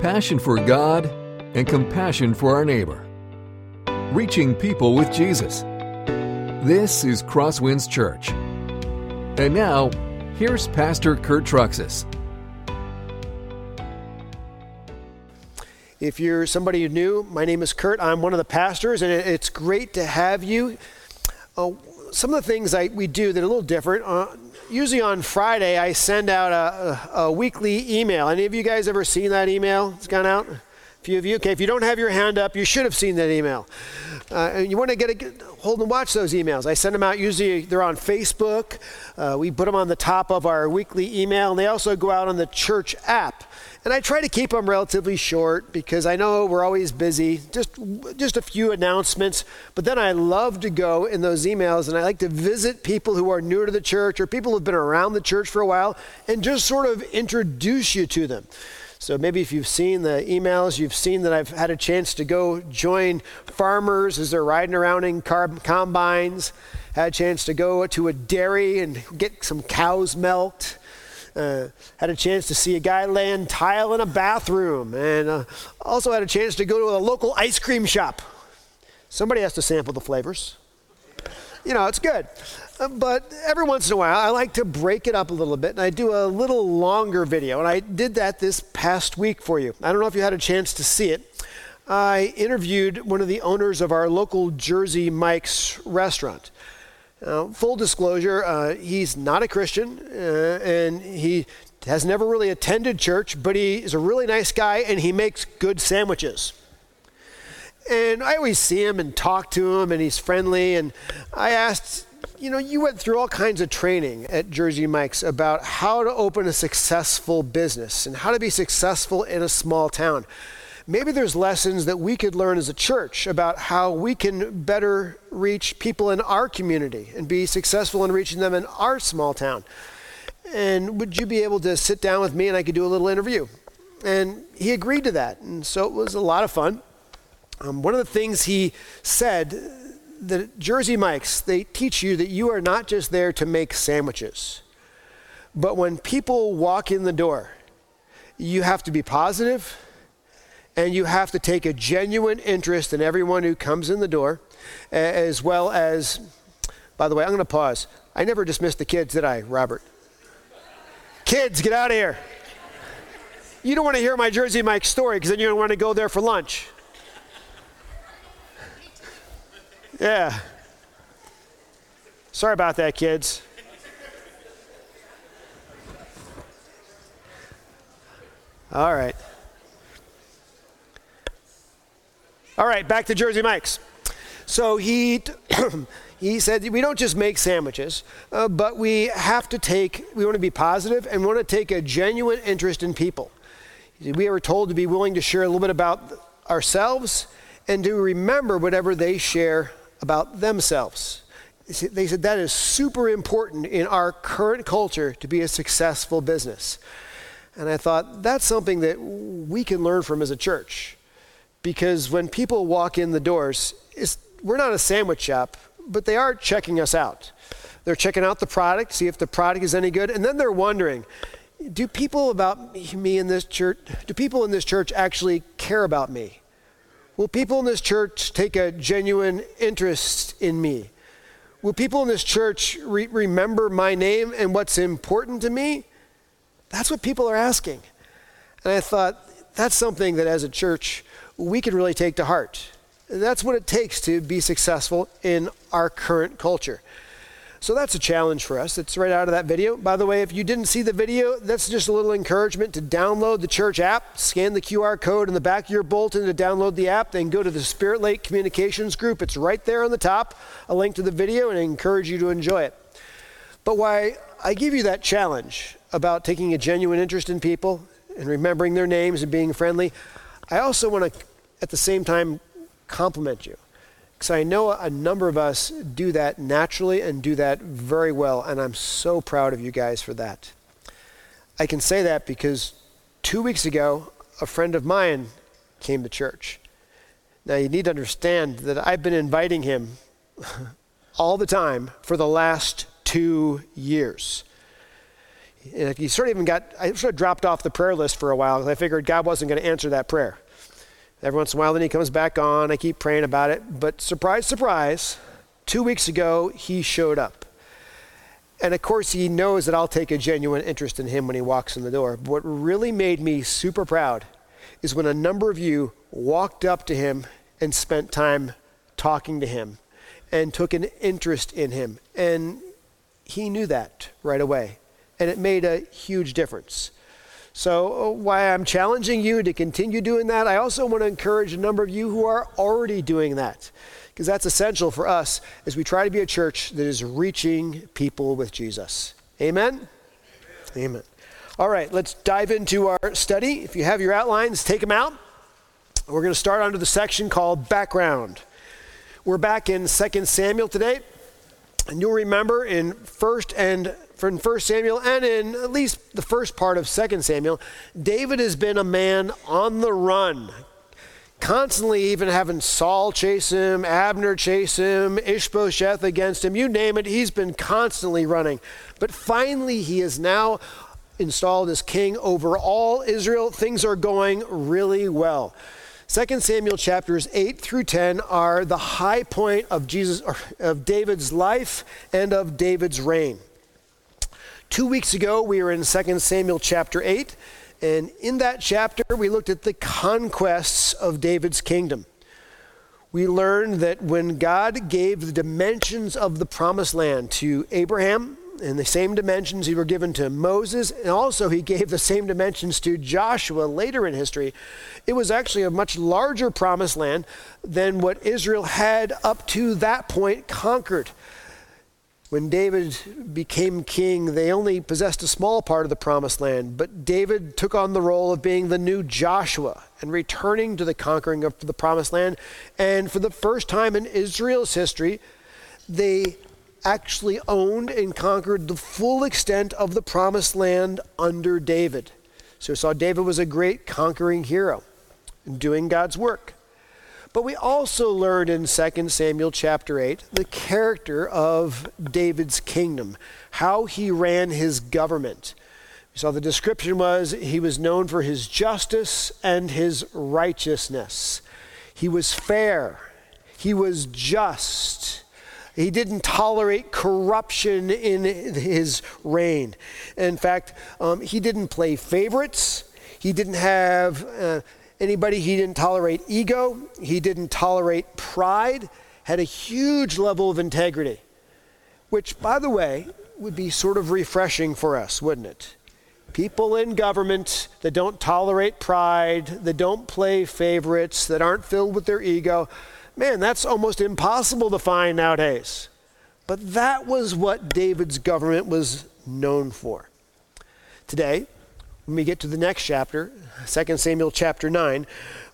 passion for God, and compassion for our neighbor. Reaching people with Jesus. This is Crosswinds Church. And now, here's Pastor Kurt Truxas. If you're somebody new, my name is Kurt. I'm one of the pastors, and it's great to have you. Uh, some of the things I, we do that are a little different. Uh, usually on Friday, I send out a, a, a, weekly email. Any of you guys ever seen that email? It's gone out? A few of you? Okay, if you don't have your hand up, you should have seen that email. Uh, and you want to get a hold and watch those emails. I send them out, usually they're on Facebook. Uh, we put them on the top of our weekly email, and they also go out on the church app. And I try to keep them relatively short because I know we're always busy. Just just a few announcements, but then I love to go in those emails and I like to visit people who are new to the church or people who've been around the church for a while and just sort of introduce you to them. So maybe if you've seen the emails, you've seen that I've had a chance to go join farmers as they're riding around in carb- combines, had a chance to go to a dairy and get some cows milked. Uh, had a chance to see a guy laying tile in a bathroom, and uh, also had a chance to go to a local ice cream shop. Somebody has to sample the flavors. You know, it's good. Uh, but every once in a while, I like to break it up a little bit, and I do a little longer video. And I did that this past week for you. I don't know if you had a chance to see it. I interviewed one of the owners of our local Jersey Mike's restaurant. Uh, full disclosure, uh, he's not a Christian uh, and he has never really attended church, but he is a really nice guy and he makes good sandwiches. And I always see him and talk to him, and he's friendly. And I asked, you know, you went through all kinds of training at Jersey Mike's about how to open a successful business and how to be successful in a small town maybe there's lessons that we could learn as a church about how we can better reach people in our community and be successful in reaching them in our small town. And would you be able to sit down with me and I could do a little interview? And he agreed to that. And so it was a lot of fun. Um, one of the things he said that Jersey Mike's, they teach you that you are not just there to make sandwiches, but when people walk in the door, you have to be positive and you have to take a genuine interest in everyone who comes in the door, as well as, by the way, I'm going to pause. I never dismissed the kids, did I, Robert? kids, get out of here. You don't want to hear my Jersey Mike story because then you don't want to go there for lunch. Yeah. Sorry about that, kids. All right. All right, back to Jersey Mike's. So he, he said, we don't just make sandwiches, uh, but we have to take, we want to be positive and want to take a genuine interest in people. We are told to be willing to share a little bit about ourselves and to remember whatever they share about themselves. They said that is super important in our current culture to be a successful business. And I thought that's something that we can learn from as a church because when people walk in the doors, we're not a sandwich shop, but they are checking us out. They're checking out the product, see if the product is any good, and then they're wondering, do people about me in this church, do people in this church actually care about me? Will people in this church take a genuine interest in me? Will people in this church re- remember my name and what's important to me? That's what people are asking. And I thought, that's something that as a church we can really take to heart. That's what it takes to be successful in our current culture. So that's a challenge for us. It's right out of that video. By the way, if you didn't see the video, that's just a little encouragement to download the church app, scan the QR code in the back of your bulletin to download the app, then go to the Spirit Lake Communications group. It's right there on the top, a link to the video, and I encourage you to enjoy it. But why I give you that challenge about taking a genuine interest in people and remembering their names and being friendly, I also want to, at the same time, compliment you. Because I know a number of us do that naturally and do that very well, and I'm so proud of you guys for that. I can say that because two weeks ago, a friend of mine came to church. Now, you need to understand that I've been inviting him all the time for the last two years. And he sort of even got, I sort of dropped off the prayer list for a while because I figured God wasn't going to answer that prayer. Every once in a while, then he comes back on. I keep praying about it. But surprise, surprise, two weeks ago, he showed up. And of course, he knows that I'll take a genuine interest in him when he walks in the door. But what really made me super proud is when a number of you walked up to him and spent time talking to him and took an interest in him. And he knew that right away. And it made a huge difference. So, uh, why I'm challenging you to continue doing that, I also want to encourage a number of you who are already doing that, because that's essential for us as we try to be a church that is reaching people with Jesus. Amen? Amen. Amen. All right, let's dive into our study. If you have your outlines, take them out. We're going to start under the section called Background. We're back in 2 Samuel today. And you'll remember in 1st and from 1 Samuel and in at least the first part of 2 Samuel, David has been a man on the run, constantly even having Saul chase him, Abner chase him, Ishbosheth against him, you name it, he's been constantly running. But finally, he is now installed as king over all Israel. Things are going really well. 2 Samuel chapters 8 through 10 are the high point of Jesus of David's life and of David's reign. 2 weeks ago we were in 2 Samuel chapter 8 and in that chapter we looked at the conquests of David's kingdom. We learned that when God gave the dimensions of the promised land to Abraham, and the same dimensions he were given to Moses, and also he gave the same dimensions to Joshua later in history. It was actually a much larger promised land than what Israel had up to that point conquered. When David became king, they only possessed a small part of the promised land, but David took on the role of being the new Joshua and returning to the conquering of the promised land. And for the first time in Israel's history, they actually owned and conquered the full extent of the promised land under David. So we saw David was a great conquering hero doing God's work. But we also learned in 2 Samuel chapter 8 the character of David's kingdom, how he ran his government. We saw the description was he was known for his justice and his righteousness. He was fair. He was just. He didn't tolerate corruption in his reign. In fact, um, he didn't play favorites. He didn't have uh, anybody, he didn't tolerate ego. He didn't tolerate pride. Had a huge level of integrity, which, by the way, would be sort of refreshing for us, wouldn't it? People in government that don't tolerate pride, that don't play favorites, that aren't filled with their ego Man, that's almost impossible to find nowadays. But that was what David's government was known for. Today, when we get to the next chapter, 2 Samuel chapter 9,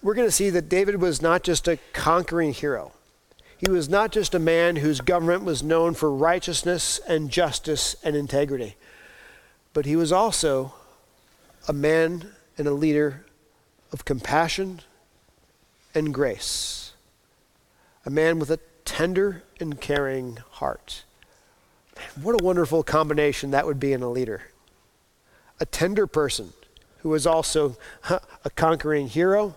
we're going to see that David was not just a conquering hero. He was not just a man whose government was known for righteousness and justice and integrity, but he was also a man and a leader of compassion and grace a man with a tender and caring heart. What a wonderful combination that would be in a leader. A tender person who is also a conquering hero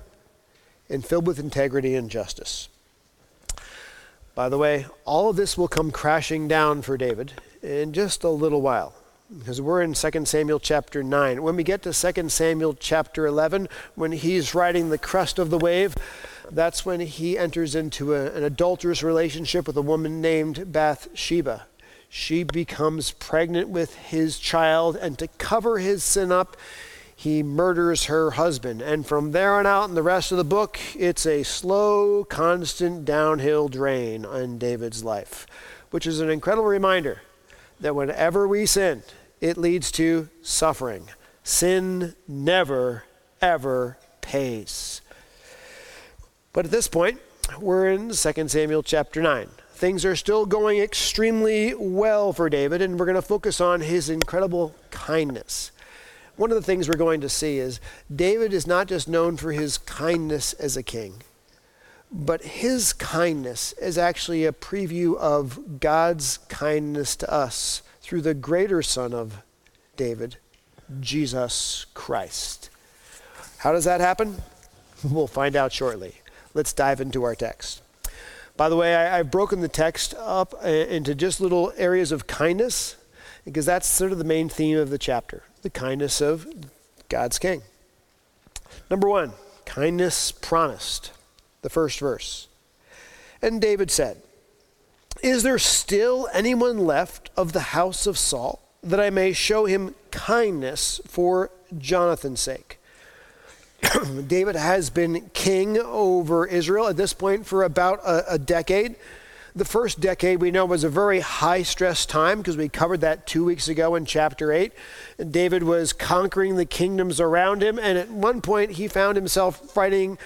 and filled with integrity and justice. By the way, all of this will come crashing down for David in just a little while because we're in 2 Samuel chapter 9. When we get to 2 Samuel chapter 11, when he's riding the crest of the wave, that's when he enters into a, an adulterous relationship with a woman named Bathsheba. She becomes pregnant with his child, and to cover his sin up, he murders her husband. And from there on out in the rest of the book, it's a slow, constant downhill drain on David's life, which is an incredible reminder that whenever we sin, it leads to suffering. Sin never, ever pays. But at this point, we're in 2 Samuel chapter 9. Things are still going extremely well for David, and we're going to focus on his incredible kindness. One of the things we're going to see is David is not just known for his kindness as a king, but his kindness is actually a preview of God's kindness to us through the greater son of David, Jesus Christ. How does that happen? We'll find out shortly. Let's dive into our text. By the way, I, have broken the text up uh, into just little areas of kindness because that's sort of the main theme of the chapter the kindness of God's King. Number one, kindness promised. The first verse. And David said, Is there still anyone left of the house of Saul that I may show him kindness for Jonathan's sake? David has been king over Israel at this point for about a, a decade. The first decade we know was a very high stress time because we covered that two weeks ago in chapter 8. David was conquering the kingdoms around him, and at one point he found himself fighting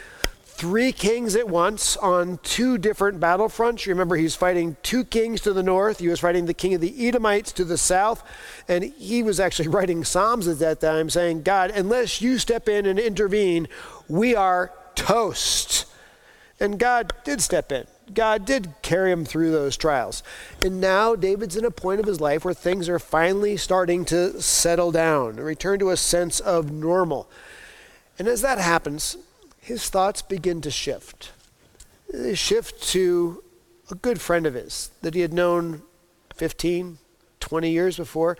three kings at once on two different battlefronts. You remember he's fighting two kings to the north, he was fighting the king of the Edomites to the south, and he was actually writing Psalms at that time saying, God, unless you step in and intervene, we are toast. And God did step in. God did carry him through those trials. And now David's in a point of his life where things are finally starting to settle down return to a sense of normal. And as that happens, his thoughts begin to shift. They shift to a good friend of his that he had known 15, 20 years before.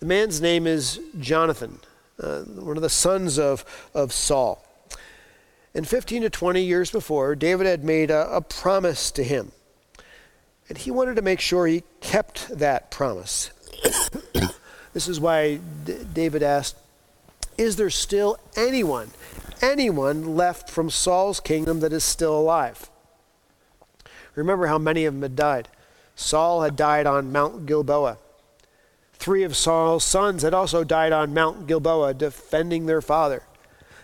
The man's name is Jonathan, uh, one of the sons of, of Saul. And 15 to 20 years before, David had made a, a promise to him. And he wanted to make sure he kept that promise. this is why D- David asked, Is there still anyone anyone left from Saul's kingdom that is still alive. Remember how many of them had died. Saul had died on Mount Gilboa. Three of Saul's sons had also died on Mount Gilboa defending their father.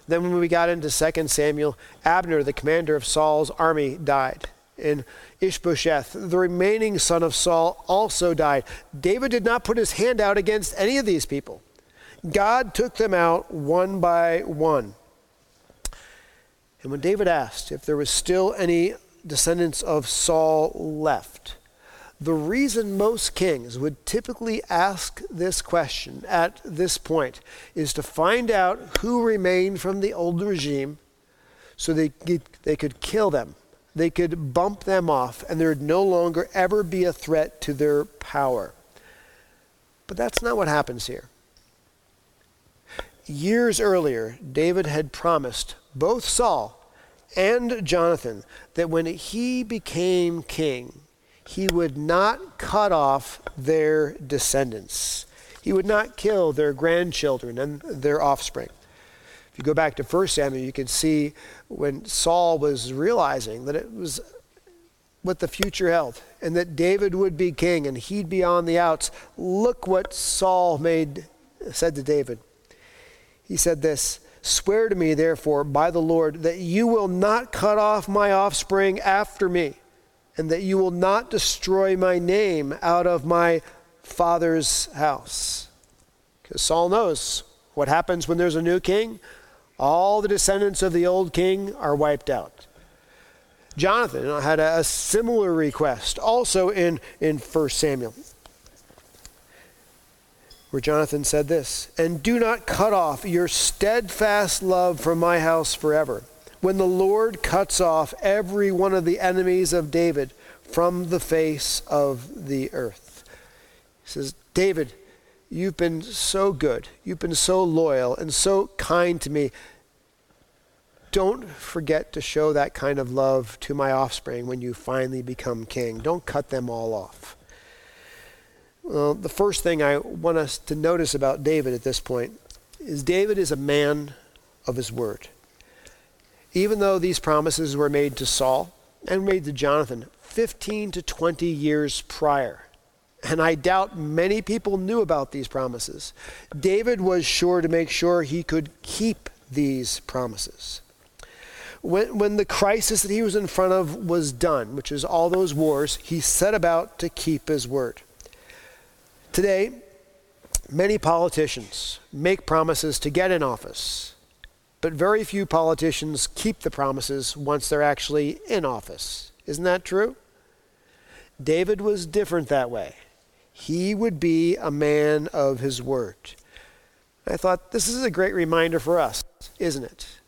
Then, when we got into 2 Samuel, Abner, the commander of Saul's army, died. And Ishbosheth, the remaining son of Saul, also died. David did not put his hand out against any of these people. God took them out one by one. And when David asked if there was still any descendants of Saul left, the reason most kings would typically ask this question at this point is to find out who remained from the old regime so they, they could kill them. They could bump them off, and there would no longer ever be a threat to their power. But that's not what happens here. Years earlier, David had promised both Saul and Jonathan that when he became king, he would not cut off their descendants. He would not kill their grandchildren and their offspring. If you go back to 1 Samuel, you can see when Saul was realizing that it was what the future held and that David would be king and he'd be on the outs. Look what Saul made said to David. He said this, Swear to me, therefore, by the Lord, that you will not cut off my offspring after me, and that you will not destroy my name out of my father's house. Because Saul knows what happens when there's a new king. All the descendants of the old king are wiped out. Jonathan had a, similar request also in, in 1 Samuel where Jonathan said this And do not cut off your steadfast love from my house forever. When the Lord cuts off every one of the enemies of David from the face of the earth. He says, David, you've been so good. You've been so loyal and so kind to me. Don't forget to show that kind of love to my offspring when you finally become king. Don't cut them all off. Well, the first thing I want us to notice about David at this point is David is a man of his word. Even though these promises were made to Saul and made to Jonathan 15 to 20 years prior, and I doubt many people knew about these promises, David was sure to make sure he could keep these promises. When, when the crisis that he was in front of was done, which is all those wars, he set about to keep his word. Today, many politicians make promises to get in office, but very few politicians keep the promises once they're actually in office. Isn't that true? David was different that way. He would be a man of his word. I thought this is a great reminder for us, isn't it?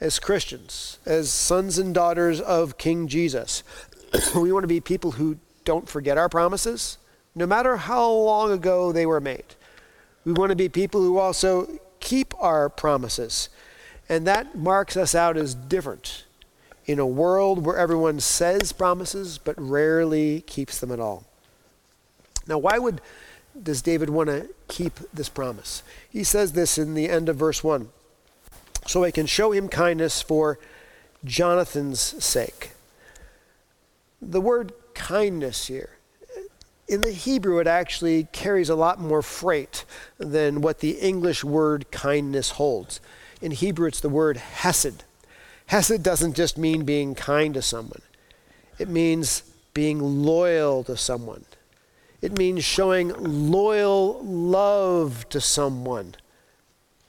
As Christians, as sons and daughters of King Jesus, we want to be people who don't forget our promises, no matter how long ago they were made. We want to be people who also keep our promises. And that marks us out as different in a world where everyone says promises but rarely keeps them at all. Now, why would does David want to keep this promise? He says this in the end of verse 1. So I can show him kindness for Jonathan's sake. The word kindness here, in the Hebrew, it actually carries a lot more freight than what the English word kindness holds. In Hebrew, it's the word hesed. Hesed doesn't just mean being kind to someone, it means being loyal to someone. It means showing loyal love to someone.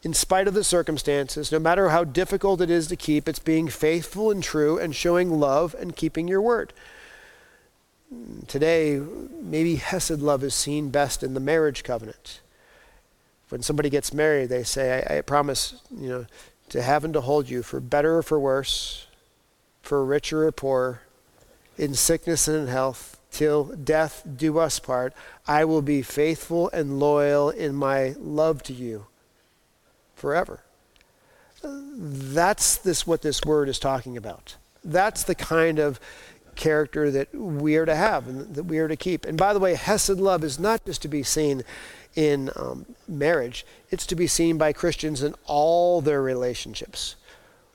In spite of the circumstances, no matter how difficult it is to keep, it's being faithful and true and showing love and keeping your word. Today, maybe Hesed love is seen best in the marriage covenant. When somebody gets married, they say, I, I promise, you know, to have and to hold you for better or for worse, for richer or poorer, in sickness and in health, till death do us part, I will be faithful and loyal in my love to you forever. That's this what this word is talking about. That's the kind of character that we are to have and that we are to keep. And by the way, Hesed love is not just to be seen in um, marriage, it's to be seen by Christians in all their relationships.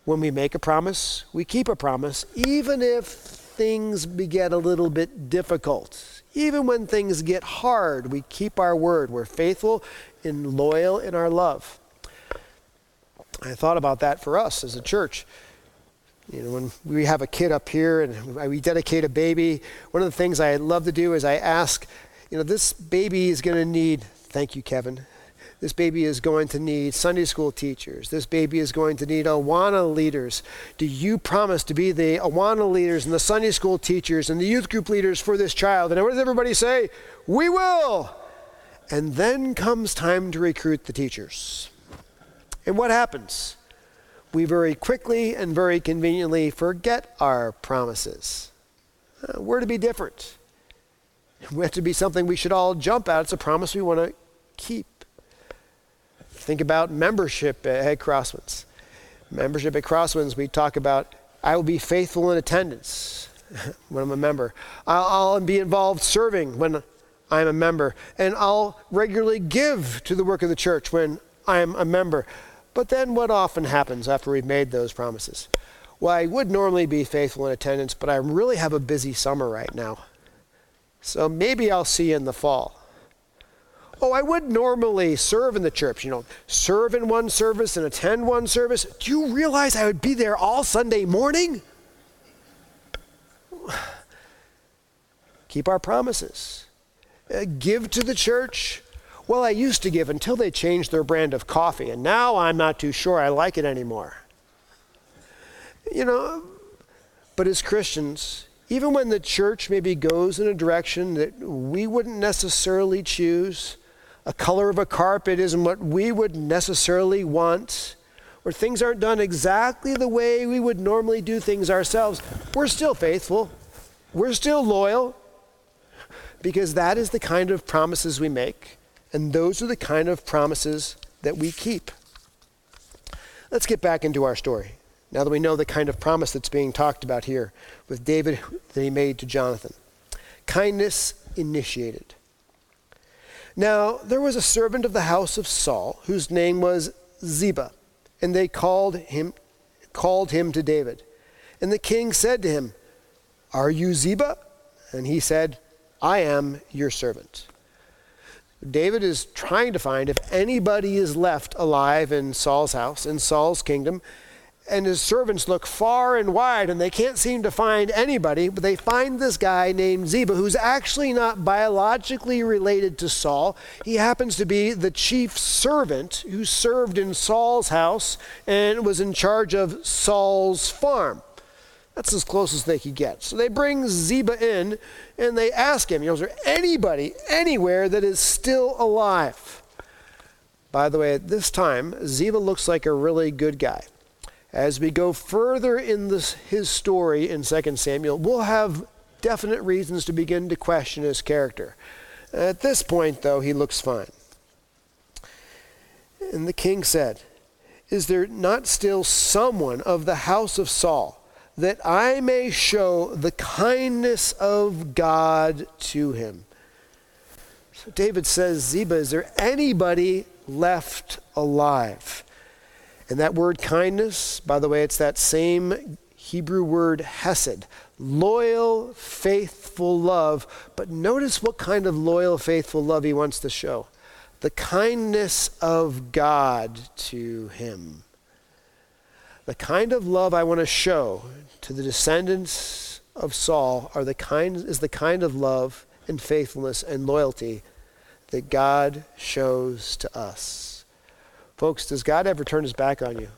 When we make a promise, we keep a promise, even if things get a little bit difficult. Even when things get hard, we keep our word. We're faithful and loyal in our love. I thought about that for us as a church. You know, when we have a kid up here and we dedicate a baby, one of the things I love to do is I ask, you know, this baby is going to need, thank you, Kevin, this baby is going to need Sunday school teachers. This baby is going to need Awana leaders. Do you promise to be the Awana leaders and the Sunday school teachers and the youth group leaders for this child? And what does everybody say? We will. And then comes time to recruit the teachers. And what happens? We very quickly and very conveniently forget our promises. Uh, we're to be different. We have to be something we should all jump at. It's a promise we want to keep. Think about membership at Crosswinds. Membership at Crosswinds, we talk about I will be faithful in attendance when I'm a member. I'll, I'll be involved serving when I'm a member. And I'll regularly give to the work of the church when I'm a member. But then what often happens after we've made those promises? Well, I would normally be faithful in attendance, but I really have a busy summer right now. So maybe I'll see you in the fall oh, I would normally serve in the church, you know, serve in one service and attend one service. Do you realize I would be there all Sunday morning? Keep our promises. Uh, give to the church. Well, I used to give until they changed their brand of coffee, and now I'm not too sure I like it anymore. You know, but as Christians, even when the church maybe goes in a direction that we wouldn't necessarily choose, a color of a carpet isn't what we would necessarily want, or things aren't done exactly the way we would normally do things ourselves, we're still faithful. We're still loyal because that is the kind of promises we make, and those are the kind of promises that we keep. Let's get back into our story. Now that we know the kind of promise that's being talked about here with David that he made to Jonathan. Kindness initiated. Now, there was a servant of the house of Saul whose name was Ziba, and they called him, called him to David. And the king said to him, Are you Ziba? And he said, I am your servant. David is trying to find if anybody is left alive in Saul's house, in Saul's kingdom, and his servants look far and wide and they can't seem to find anybody, but they find this guy named Ziba who's actually not biologically related to Saul. He happens to be the chief servant who served in Saul's house and was in charge of Saul's farm. That's as close as they could get. So they bring Ziba in and they ask him, you know, is there anybody anywhere that is still alive? By the way, at this time, Ziba looks like a really good guy. As we go further in this, his story in 2 Samuel, we'll have definite reasons to begin to question his character. At this point, though, he looks fine. And the king said, Is there not still someone of the house of Saul that I may show the kindness of God to him? So David says, Ziba, is there anybody left alive? And that word kindness, by the way, it's that same Hebrew word hesed, loyal, faithful love. But notice what kind of loyal, faithful love he wants to show the kindness of God to him. The kind of love I want to show to the descendants of Saul are the kind, is the kind of love and faithfulness and loyalty that God shows to us. Folks, does God ever turn his back on you?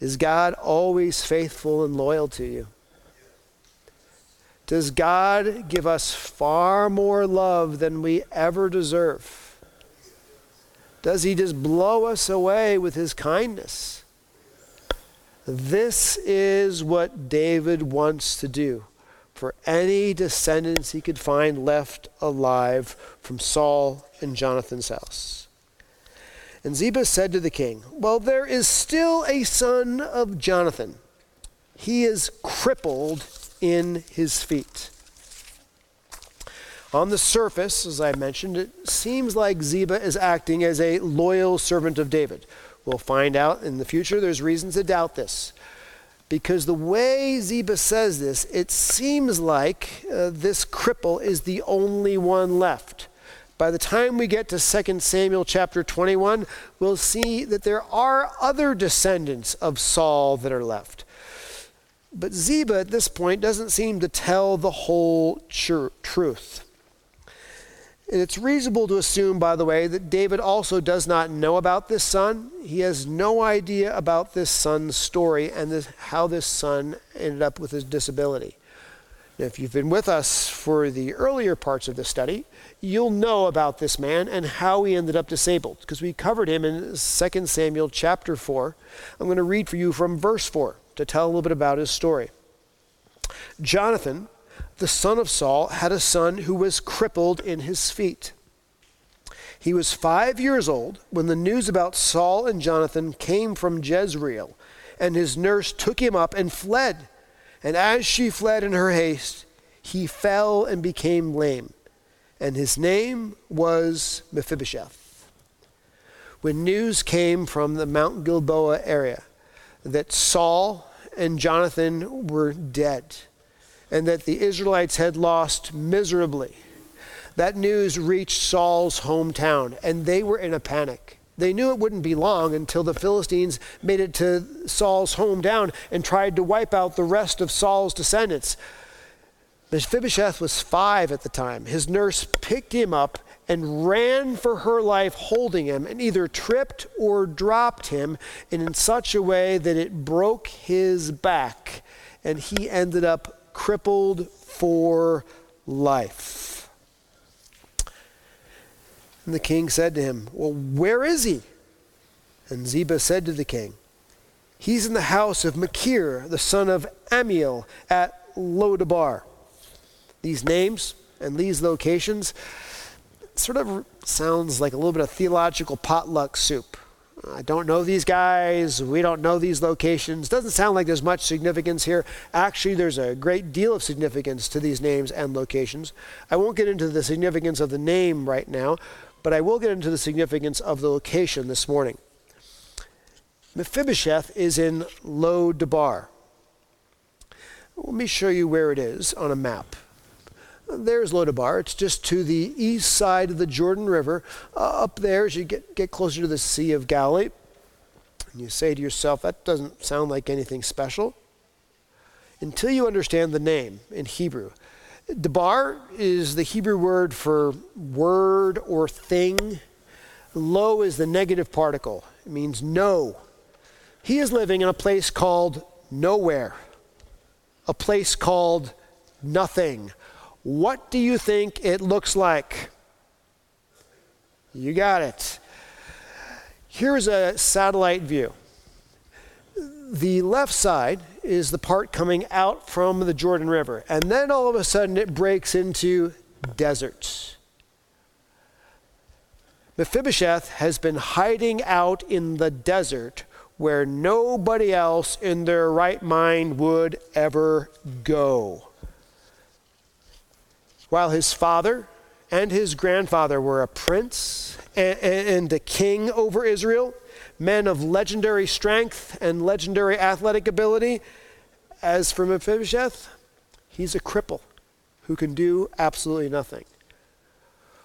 Is God always faithful and loyal to you? Does God give us far more love than we ever deserve? Does He just blow us away with His kindness? This is what David wants to do for any descendants he could find left alive from Saul and Jonathan's house. And Ziba said to the king, Well, there is still a son of Jonathan. He is crippled in his feet. On the surface, as I mentioned, it seems like Ziba is acting as a loyal servant of David. We'll find out in the future there's reasons to doubt this. Because the way Ziba says this, it seems like uh, this cripple is the only one left. By the time we get to 2 Samuel chapter 21, we'll see that there are other descendants of Saul that are left. But Ziba at this point doesn't seem to tell the whole tr- truth. And it's reasonable to assume, by the way, that David also does not know about this son. He has no idea about this son's story and this, how this son ended up with his disability. Now, if you've been with us for the earlier parts of the study, you'll know about this man and how he ended up disabled because we covered him in 2 Samuel chapter 4. I'm going to read for you from verse 4 to tell a little bit about his story. Jonathan, the son of Saul, had a son who was crippled in his feet. He was five years old when the news about Saul and Jonathan came from Jezreel, and his nurse took him up and fled. And as she fled in her haste, he fell and became lame and his name was Mephibosheth. When news came from the Mount Gilboa area that Saul and Jonathan were dead and that the Israelites had lost miserably, that news reached Saul's hometown and they were in a panic. They knew it wouldn't be long until the Philistines made it to Saul's hometown and tried to wipe out the rest of Saul's descendants. Mephibosheth was five at the time. His nurse picked him up and ran for her life holding him and either tripped or dropped him in such a way that it broke his back and he ended up crippled for life. And the king said to him, Well, where is he? And Ziba said to the king, He's in the house of Machir, the son of Ammiel, at Lodabar these names and these locations sort of sounds like a little bit of theological potluck soup. I don't know these guys. We don't know these locations. Doesn't sound like there's much significance here. Actually, there's a great deal of significance to these names and locations. I won't get into the significance of the name right now, but I will get into the significance of the location this morning. Mephibosheth is in Lo Debar. Let me show you where it is on a map. There's Lodabar. It's just to the east side of the Jordan River. Uh, up there, as you get, get closer to the Sea of Galilee, and you say to yourself, that doesn't sound like anything special. Until you understand the name in Hebrew. Debar is the Hebrew word for word or thing. Lo is the negative particle, it means no. He is living in a place called nowhere, a place called nothing, what do you think it looks like? You got it. Here's a satellite view. The left side is the part coming out from the Jordan River, and then all of a sudden it breaks into deserts. Mephibosheth has been hiding out in the desert where nobody else in their right mind would ever go. While his father and his grandfather were a prince and, a king over Israel, men of legendary strength and legendary athletic ability, as for Mephibosheth, he's a cripple who can do absolutely nothing.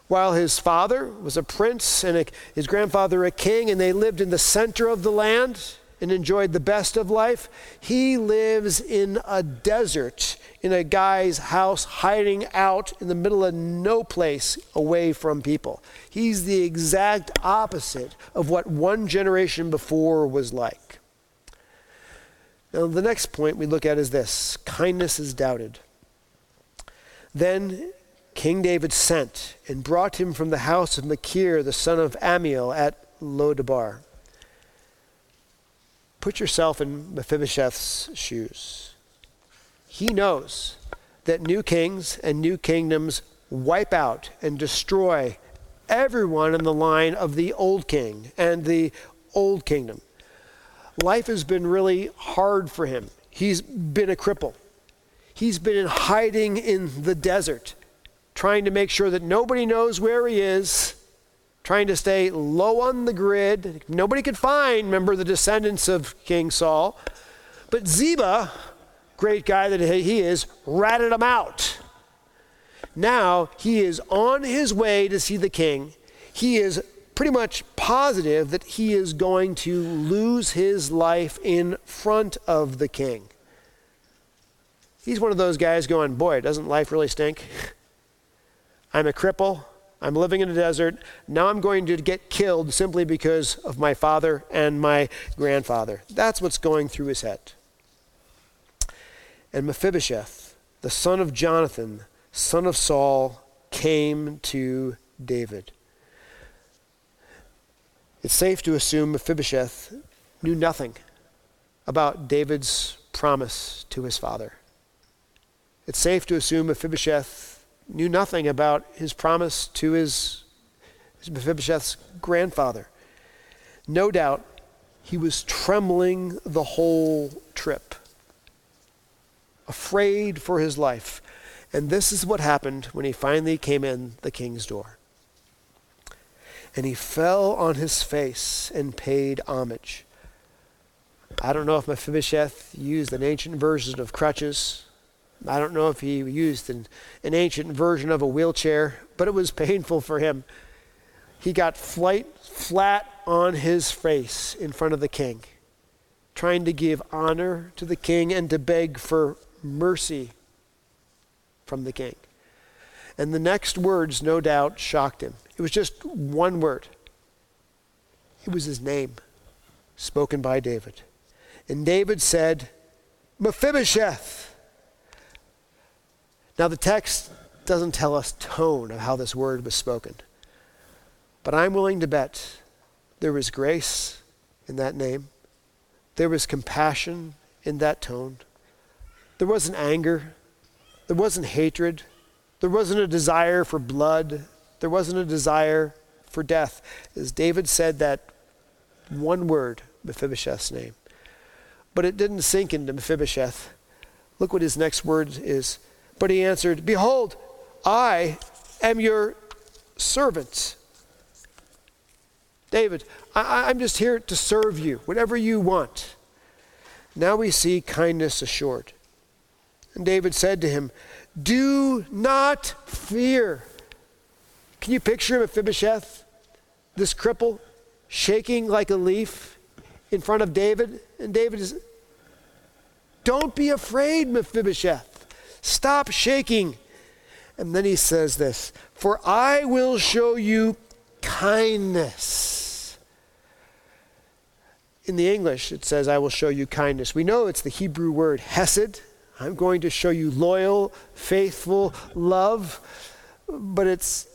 While his father was a prince and his grandfather a king, and they lived in the center of the land and enjoyed the best of life, he lives in a desert in a guy's house, hiding out in the middle of no place away from people. He's the exact opposite of what one generation before was like. Now, the next point we look at is this kindness is doubted. Then King David sent and brought him from the house of Machir, the son of Ammiel, at Lodabar. Put yourself in Mephibosheth's shoes. He knows that new kings and new kingdoms wipe out and destroy everyone in the line of the old king and the old kingdom. Life has been really hard for him. He's been a cripple. He's been in hiding in the desert trying to make sure that nobody knows where he is, trying to stay low on the grid. Nobody could find, remember, the descendants of King Saul. But Ziba, great guy that he is, ratted him out. Now he is on his way to see the king. He is pretty much positive that he is going to lose his life in front of the king. He's one of those guys going, Boy, doesn't life really stink? I'm a cripple. I'm living in a desert. Now I'm going to get killed simply because of my father and my grandfather. That's what's going through his head. And Mephibosheth, the son of Jonathan, son of Saul, came to David. It's safe to assume Mephibosheth knew nothing about David's promise to his father. It's safe to assume Mephibosheth knew nothing about his promise to his, his Mephibosheth's grandfather. No doubt he was trembling the whole trip, afraid for his life. And this is what happened when he finally came in the king's door. And he fell on his face and paid homage. I don't know if Mephibosheth used an ancient version of crutches I don't know if he used an, an ancient version of a wheelchair, but it was painful for him. He got flight, flat on his face in front of the king, trying to give honor to the king and to beg for mercy from the king. And the next words, no doubt, shocked him. It was just one word. It was his name, spoken by David. And David said, Mephibosheth. Now, the text doesn't tell us tone of how this word was spoken, but I'm willing to bet there was grace in that name, there was compassion in that tone, there wasn't anger, there wasn't hatred, there wasn't a desire for blood, there wasn't a desire for death. As David said that one word, Mephibosheth's name. But it didn't sink into Mephibosheth. Look what his next word is but he answered, Behold, I am your servant. David, I, am just here to serve you, whatever you want. Now we see kindness assured. And David said to him, Do not fear. Can you picture him, Mephibosheth, this cripple, shaking like a leaf in front of David? And David is, Don't be afraid, Mephibosheth. Stop shaking. And then he says this For I will show you kindness. In the English, it says, I will show you kindness. We know it's the Hebrew word hesed. I'm going to show you loyal, faithful love. But it's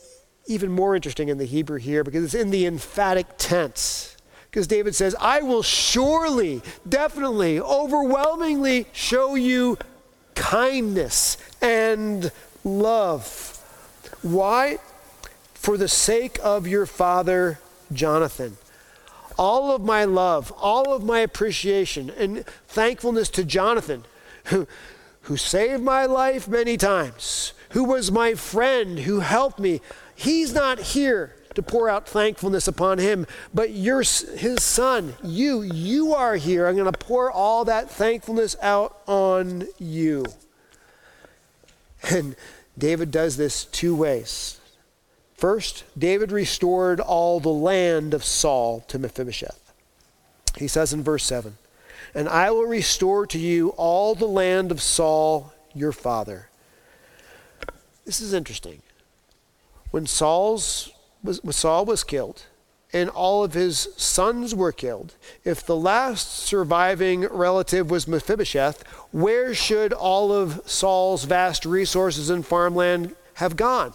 even more interesting in the Hebrew here because it's in the emphatic tense. Because David says, I will surely, definitely, overwhelmingly show you kindness and love. Why? For the sake of your father Jonathan. All of my love, all of my appreciation and thankfulness to Jonathan, who, who saved my life many times, who was my friend, who helped me. He's not here to pour out thankfulness upon him, but you're his son. You, you are here. I'm going to pour all that thankfulness out on you. And David does this two ways. First, David restored all the land of Saul to Mephibosheth. He says in verse 7 And I will restore to you all the land of Saul your father. This is interesting. When Saul's was, Saul was killed and all of his sons were killed, if the last surviving relative was Mephibosheth, where should all of Saul's vast resources and farmland have gone?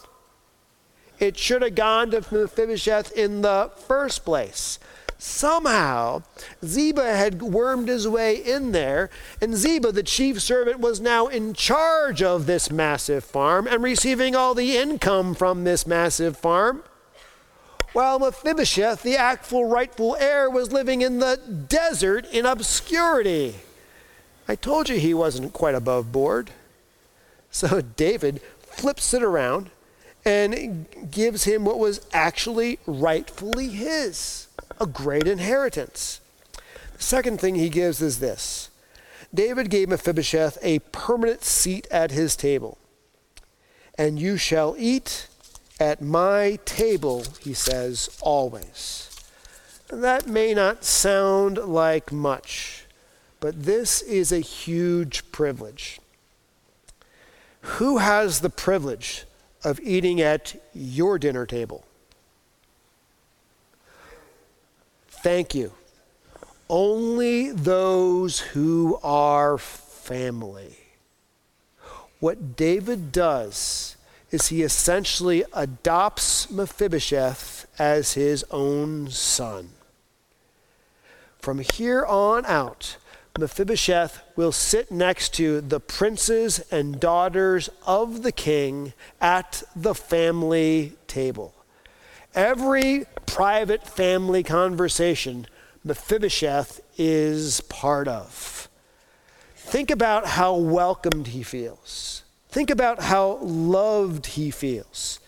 It should have gone to Mephibosheth in the first place. Somehow, Ziba had wormed his way in there, and Ziba, the chief servant, was now in charge of this massive farm and receiving all the income from this massive farm, while Mephibosheth, the actual rightful heir, was living in the desert in obscurity. I told you he wasn't quite above board. So David flips it around and gives him what was actually rightfully his a great inheritance. The second thing he gives is this David gave Mephibosheth a permanent seat at his table. And you shall eat at my table, he says, always. That may not sound like much, but this is a huge privilege. Who has the privilege of eating at your dinner table. Thank you. Only those who are family. What David does is he essentially adopts Mephibosheth as his own son. From here on out, Mephibosheth will sit next to the princes and daughters of the king at the family table. Every private family conversation, Mephibosheth is part of. Think about how welcomed he feels. Think about how loved he feels.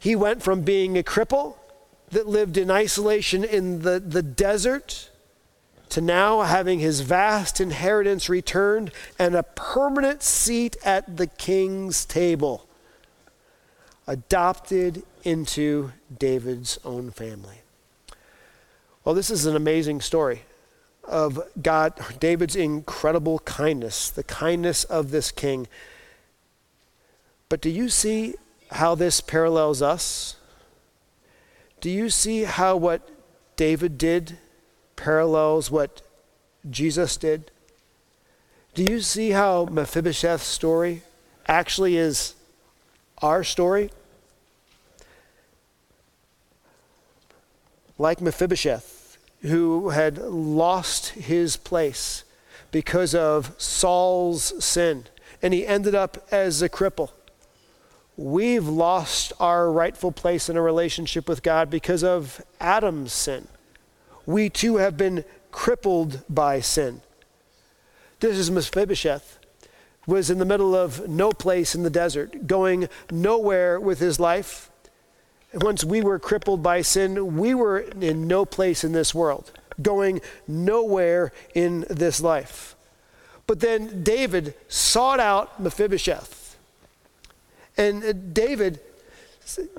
He went from being a cripple that lived in isolation in the, the desert to now having his vast inheritance returned and a permanent seat at the king's table, adopted into David's own family. Well, this is an amazing story of God, David's incredible kindness, the kindness of this king. But do you see how this parallels us? Do you see how what David did parallels what Jesus did? Do you see how Mephibosheth's story actually is our story? Like Mephibosheth, who had lost his place because of Saul's sin, and he ended up as a cripple. We've lost our rightful place in a relationship with God because of Adam's sin we too have been crippled by sin. This is Mephibosheth, was in the middle of no place in the desert, going nowhere with his life. And once we were crippled by sin, we were in no place in this world, going nowhere in this life. But then David sought out Mephibosheth. And uh, David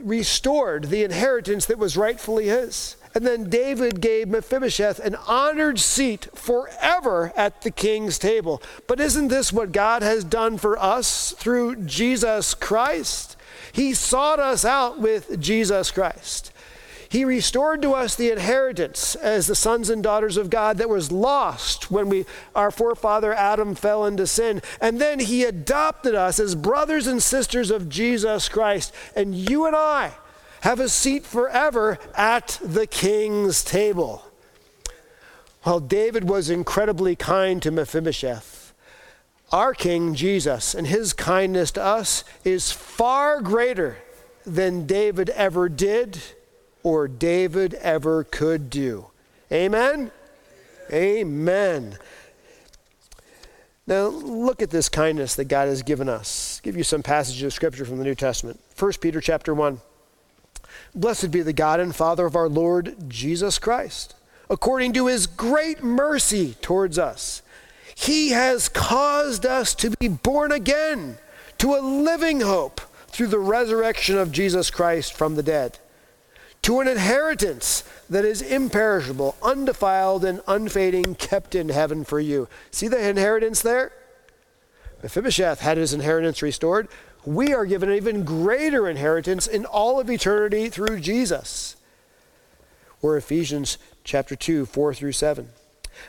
restored the inheritance that was rightfully his. And then David gave Mephibosheth an honored seat forever at the king's table. But isn't this what God has done for us through Jesus Christ? He sought us out with Jesus Christ. He restored to us the inheritance as the sons and daughters of God that was lost when we, our forefather Adam fell into sin. And then he adopted us as brothers and sisters of Jesus Christ. And you and I, have a seat forever at the king's table. While David was incredibly kind to Mephibosheth, our King Jesus and his kindness to us is far greater than David ever did or David ever could do. Amen? Amen. Now, look at this kindness that God has given us. I'll give you some passages of scripture from the New Testament. 1 Peter chapter 1. Blessed be the God and Father of our Lord Jesus Christ. According to his great mercy towards us, he has caused us to be born again to a living hope through the resurrection of Jesus Christ from the dead, to an inheritance that is imperishable, undefiled, and unfading, kept in heaven for you. See the inheritance there? Mephibosheth had his inheritance restored. We are given an even greater inheritance in all of eternity through Jesus. Or Ephesians chapter 2, 4 through 7.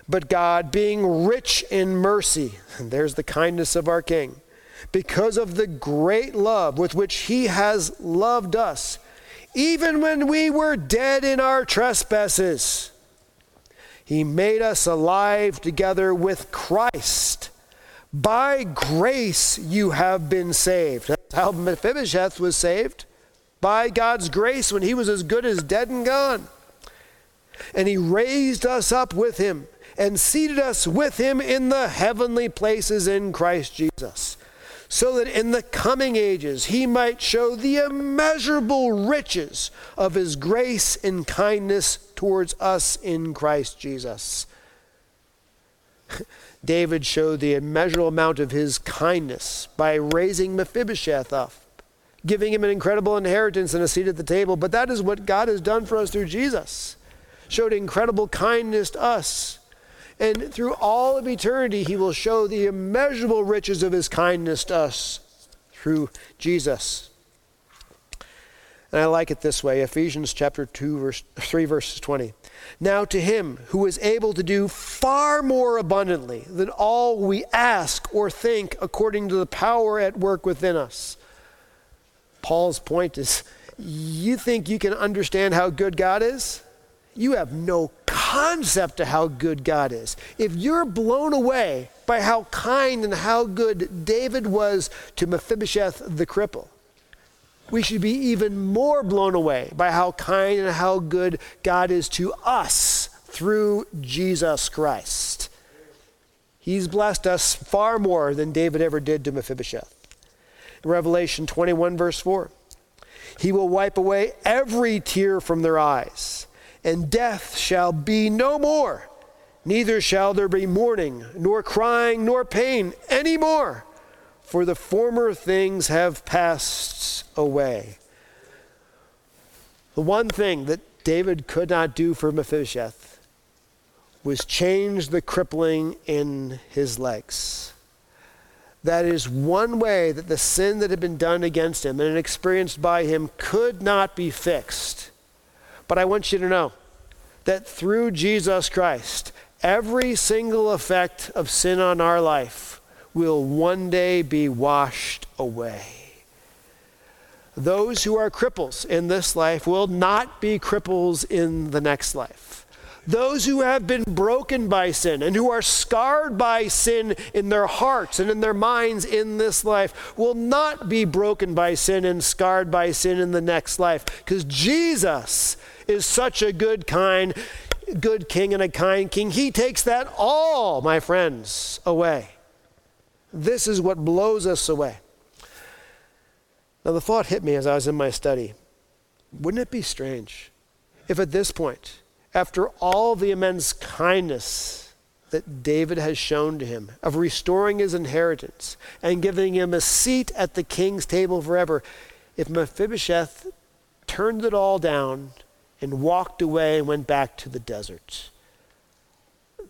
But God, being rich in mercy, and there's the kindness of our King, because of the great love with which He has loved us, even when we were dead in our trespasses, He made us alive together with Christ. By grace you have been saved. That's how Mephibosheth was saved. By God's grace when he was as good as dead and gone. And he raised us up with him and seated us with him in the heavenly places in Christ Jesus, so that in the coming ages he might show the immeasurable riches of his grace and kindness towards us in Christ Jesus. David showed the immeasurable amount of his kindness by raising Mephibosheth up, giving him an incredible inheritance and a seat at the table. But that is what God has done for us through Jesus showed incredible kindness to us. And through all of eternity, he will show the immeasurable riches of his kindness to us through Jesus. And I like it this way Ephesians chapter 2, verse 3, verses 20. Now to him who is able to do far more abundantly than all we ask or think according to the power at work within us. Paul's point is you think you can understand how good God is? You have no concept of how good God is. If you're blown away by how kind and how good David was to Mephibosheth the cripple, we should be even more blown away by how kind and how good God is to us through Jesus Christ. He's blessed us far more than David ever did to Mephibosheth. Revelation 21, verse 4, He will wipe away every tear from their eyes and death shall be no more. Neither shall there be mourning, nor crying, nor pain any more, for the former things have passed away. The one thing that David could not do for Mephibosheth was change the crippling in his legs. That is one way that the sin that had been done against him and experienced by him could not be fixed. But I want you to know that through Jesus Christ, every single effect of sin on our life will one day be washed away. Those who are cripples in this life will not be cripples in the next life. Those who have been broken by sin and who are scarred by sin in their hearts and in their minds in this life will not be broken by sin and scarred by sin in the next life because Jesus is such a good kind good king and a kind king. He takes that all, my friends, away. This is what blows us away. Now, the thought hit me as I was in my study. Wouldn't it be strange if at this point, after all the immense kindness that David has shown to him of restoring his inheritance and giving him a seat at the king's table forever, if Mephibosheth turned it all down and walked away and went back to the desert.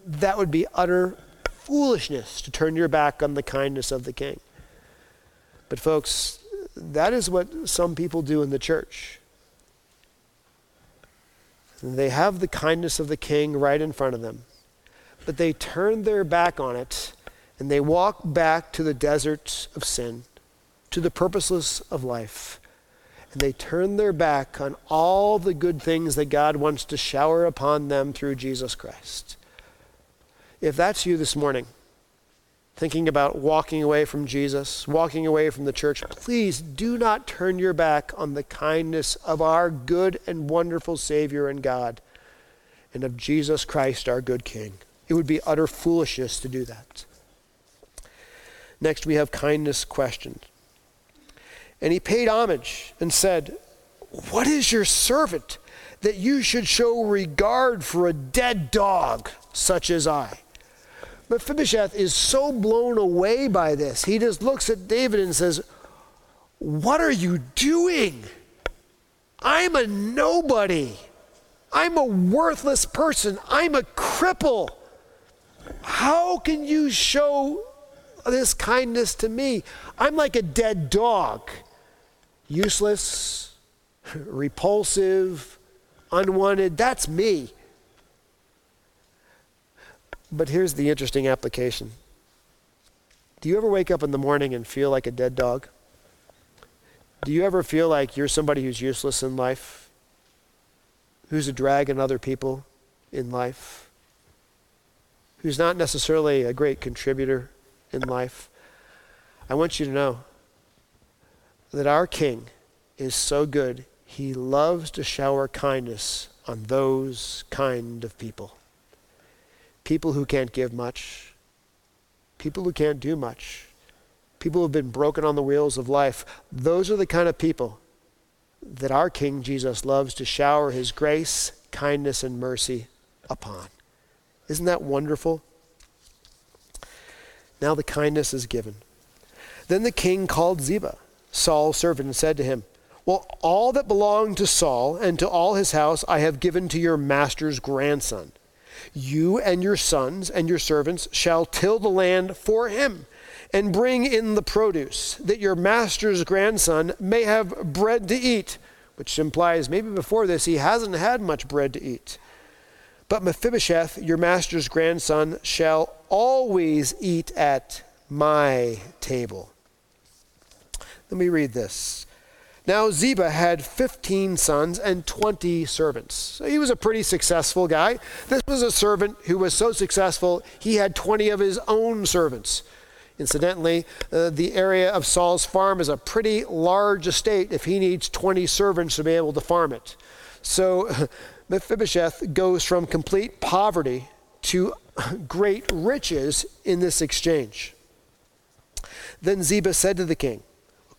That would be utter foolishness to turn your back on the kindness of the king. But, folks, that is what some people do in the church. They have the kindness of the king right in front of them, but they turn their back on it and they walk back to the desert of sin, to the purposeless of life and they turn their back on all the good things that God wants to shower upon them through Jesus Christ. If that's you this morning, thinking about walking away from Jesus, walking away from the church, please do not turn your back on the kindness of our good and wonderful Savior and God and of Jesus Christ, our good King. It would be utter foolishness to do that. Next, we have kindness questioned. And he paid homage and said, What is your servant that you should show regard for a dead dog such as I? Mephibosheth is so blown away by this. He just looks at David and says, What are you doing? I'm a nobody. I'm a worthless person. I'm a cripple. How can you show this kindness to me? I'm like a dead dog useless, repulsive, unwanted. That's me. But here's the interesting application. Do you ever wake up in the morning and feel like a dead dog? Do you ever feel like you're somebody who's useless in life? Who's a drag on other people in life? Who's not necessarily a great contributor in life? I want you to know that our King is so good, he loves to shower kindness on those kind of people. People who can't give much, people who can't do much, people who have been broken on the wheels of life. Those are the kind of people that our King Jesus loves to shower his grace, kindness, and mercy upon. Isn't that wonderful? Now the kindness is given. Then the king called Ziba Saul's servant and said to him, Well, all that belonged to Saul and to all his house I have given to your master's grandson. You and your sons and your servants shall till the land for him and bring in the produce, that your master's grandson may have bread to eat, which implies maybe before this he hasn't had much bread to eat. But Mephibosheth, your master's grandson, shall always eat at my table. Let me read this. Now, Ziba had 15 sons and 20 servants. So he was a pretty successful guy. This was a servant who was so successful, he had 20 of his own servants. Incidentally, uh, the area of Saul's farm is a pretty large estate if he needs 20 servants to be able to farm it. So Mephibosheth goes from complete poverty to great riches in this exchange. Then Ziba said to the king,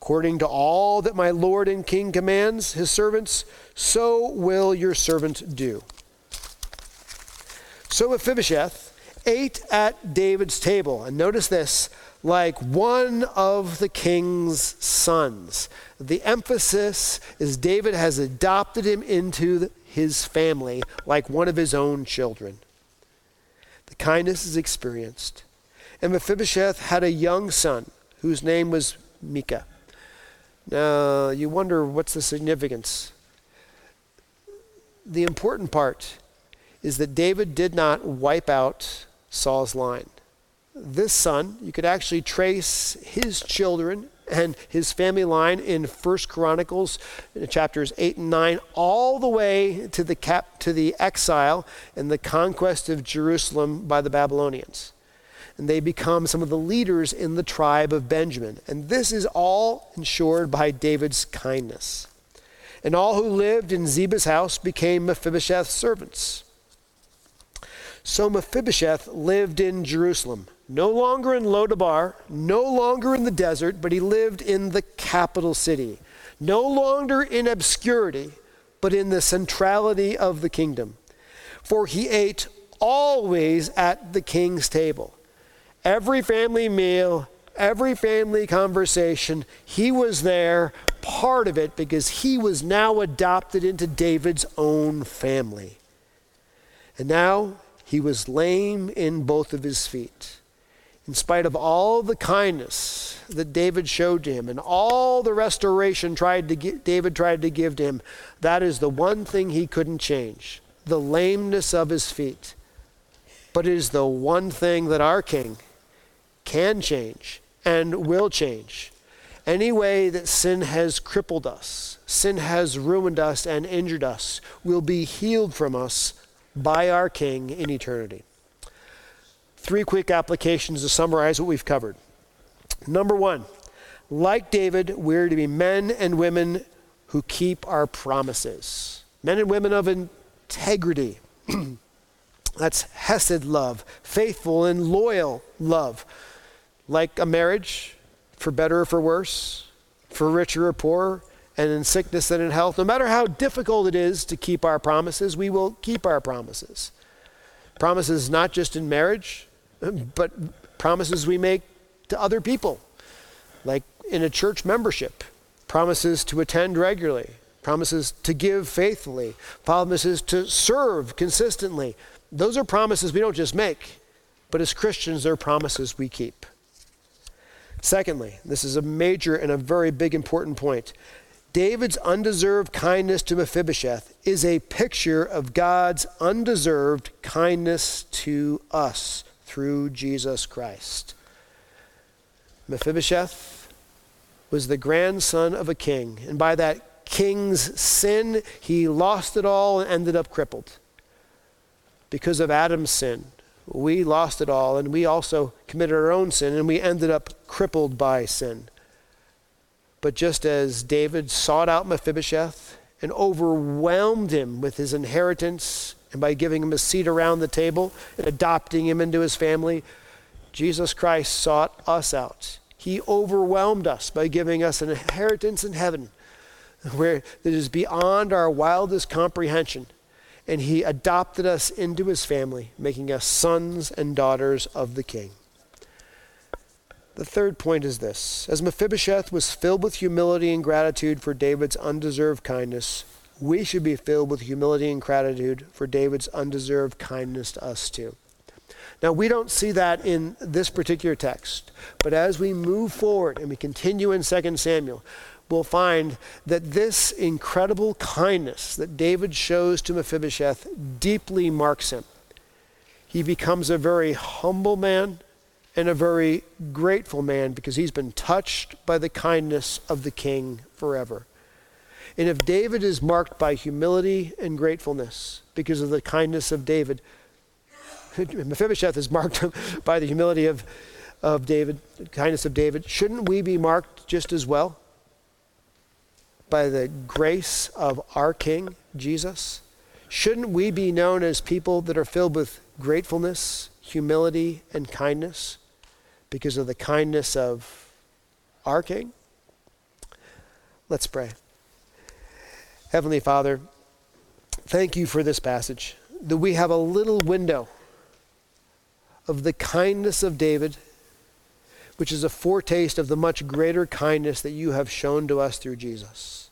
According to all that my Lord and King commands his servants, so will your servant do. So Mephibosheth ate at David's table. And notice this like one of the king's sons. The emphasis is David has adopted him into his family like one of his own children. The kindness is experienced. And Mephibosheth had a young son whose name was Micah. Now, you wonder what's the significance. The important part is that David did not wipe out Saul's line. This son, you could actually trace his children and his family line in First Chronicles uh, chapters 8 and 9 all the way to the cap to the exile and the conquest of Jerusalem by the Babylonians and they become some of the leaders in the tribe of Benjamin. And this is all ensured by David's kindness. And all who lived in Ziba's house became Mephibosheth's servants. So Mephibosheth lived in Jerusalem, no longer in Lodabar, no longer in the desert, but he lived in the capital city, no longer in obscurity, but in the centrality of the kingdom. For he ate always at the king's table every family meal, every family conversation, he was there, part of it, because he was now adopted into David's own family. And now he was lame in both of his feet. In spite of all the kindness that David showed to him and all the restoration tried to get, David tried to give to him, that is the one thing he couldn't change the lameness of his feet. But it is the one thing that our king can change and will change. Any way that sin has crippled us, sin has ruined us and injured us, will be healed from us by our King in eternity. Three quick applications to summarize what we've covered. Number one, like David, we're to be men and women who keep our promises. Men and women of integrity. That's Hesed love, faithful and loyal love. Like a marriage, for better or for worse, for richer or poorer, and in sickness and in health. No matter how difficult it is to keep our promises, we will keep our promises. Promises not just in marriage, but promises we make to other people, like in a church membership, promises to attend regularly, promises to give faithfully, promises to serve consistently. Those are promises we don't just make, but as Christians, they're promises we keep. Secondly, this is a major and a very big important point. David's undeserved kindness to Mephibosheth is a picture of God's undeserved kindness to us through Jesus Christ. Mephibosheth was the grandson of a king, and by that king's sin, he lost it all and ended up crippled. Because of Adam's sin, we lost it all, and we also committed our own sin, and we ended up crippled by sin. But just as David sought out Mephibosheth and overwhelmed him with his inheritance, and by giving him a seat around the table and adopting him into his family, Jesus Christ sought us out. He overwhelmed us by giving us an inheritance in heaven where that is beyond our wildest comprehension and he adopted us into his family, making us sons and daughters of the king. The third point is this As Mephibosheth was filled with humility and gratitude for David's undeserved kindness, we should be filled with humility and gratitude for David's undeserved kindness to us too. Now, we don't see that in this particular text, but as we move forward and we continue in 2 Samuel, we'll find that this incredible kindness that David shows to Mephibosheth deeply marks him. He becomes a very humble man and a very grateful man because he's been touched by the kindness of the king forever. And if David is marked by humility and gratefulness because of the kindness of David, Mephibosheth is marked by the humility of, of David, kindness of David, shouldn't we be marked just as well? By the grace of our King, Jesus? Shouldn't we be known as people that are filled with gratefulness, humility, and kindness because of the kindness of our King? Let's pray. Heavenly Father, thank you for this passage, that we have a little window of the kindness of David which is a foretaste of the much greater kindness that you have shown to us through Jesus.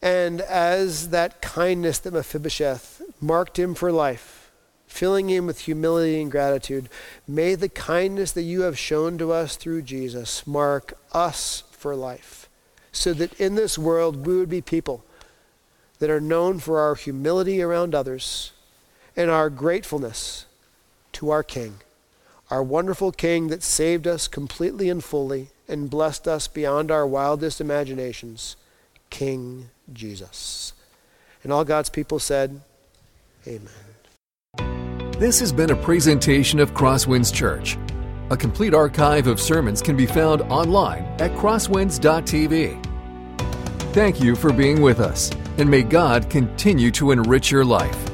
And as that kindness that Mephibosheth marked him for life, filling him with humility and gratitude, may the kindness that you have shown to us through Jesus mark us for life, so that in this world we would be people that are known for our humility around others and our gratefulness to our King our wonderful King that saved us completely and fully and blessed us beyond our wildest imaginations, King Jesus. And all God's people said, Amen. This has been a presentation of Crosswinds Church. A complete archive of sermons can be found online at crosswinds.tv. Thank you for being with us, and may God continue to enrich your life.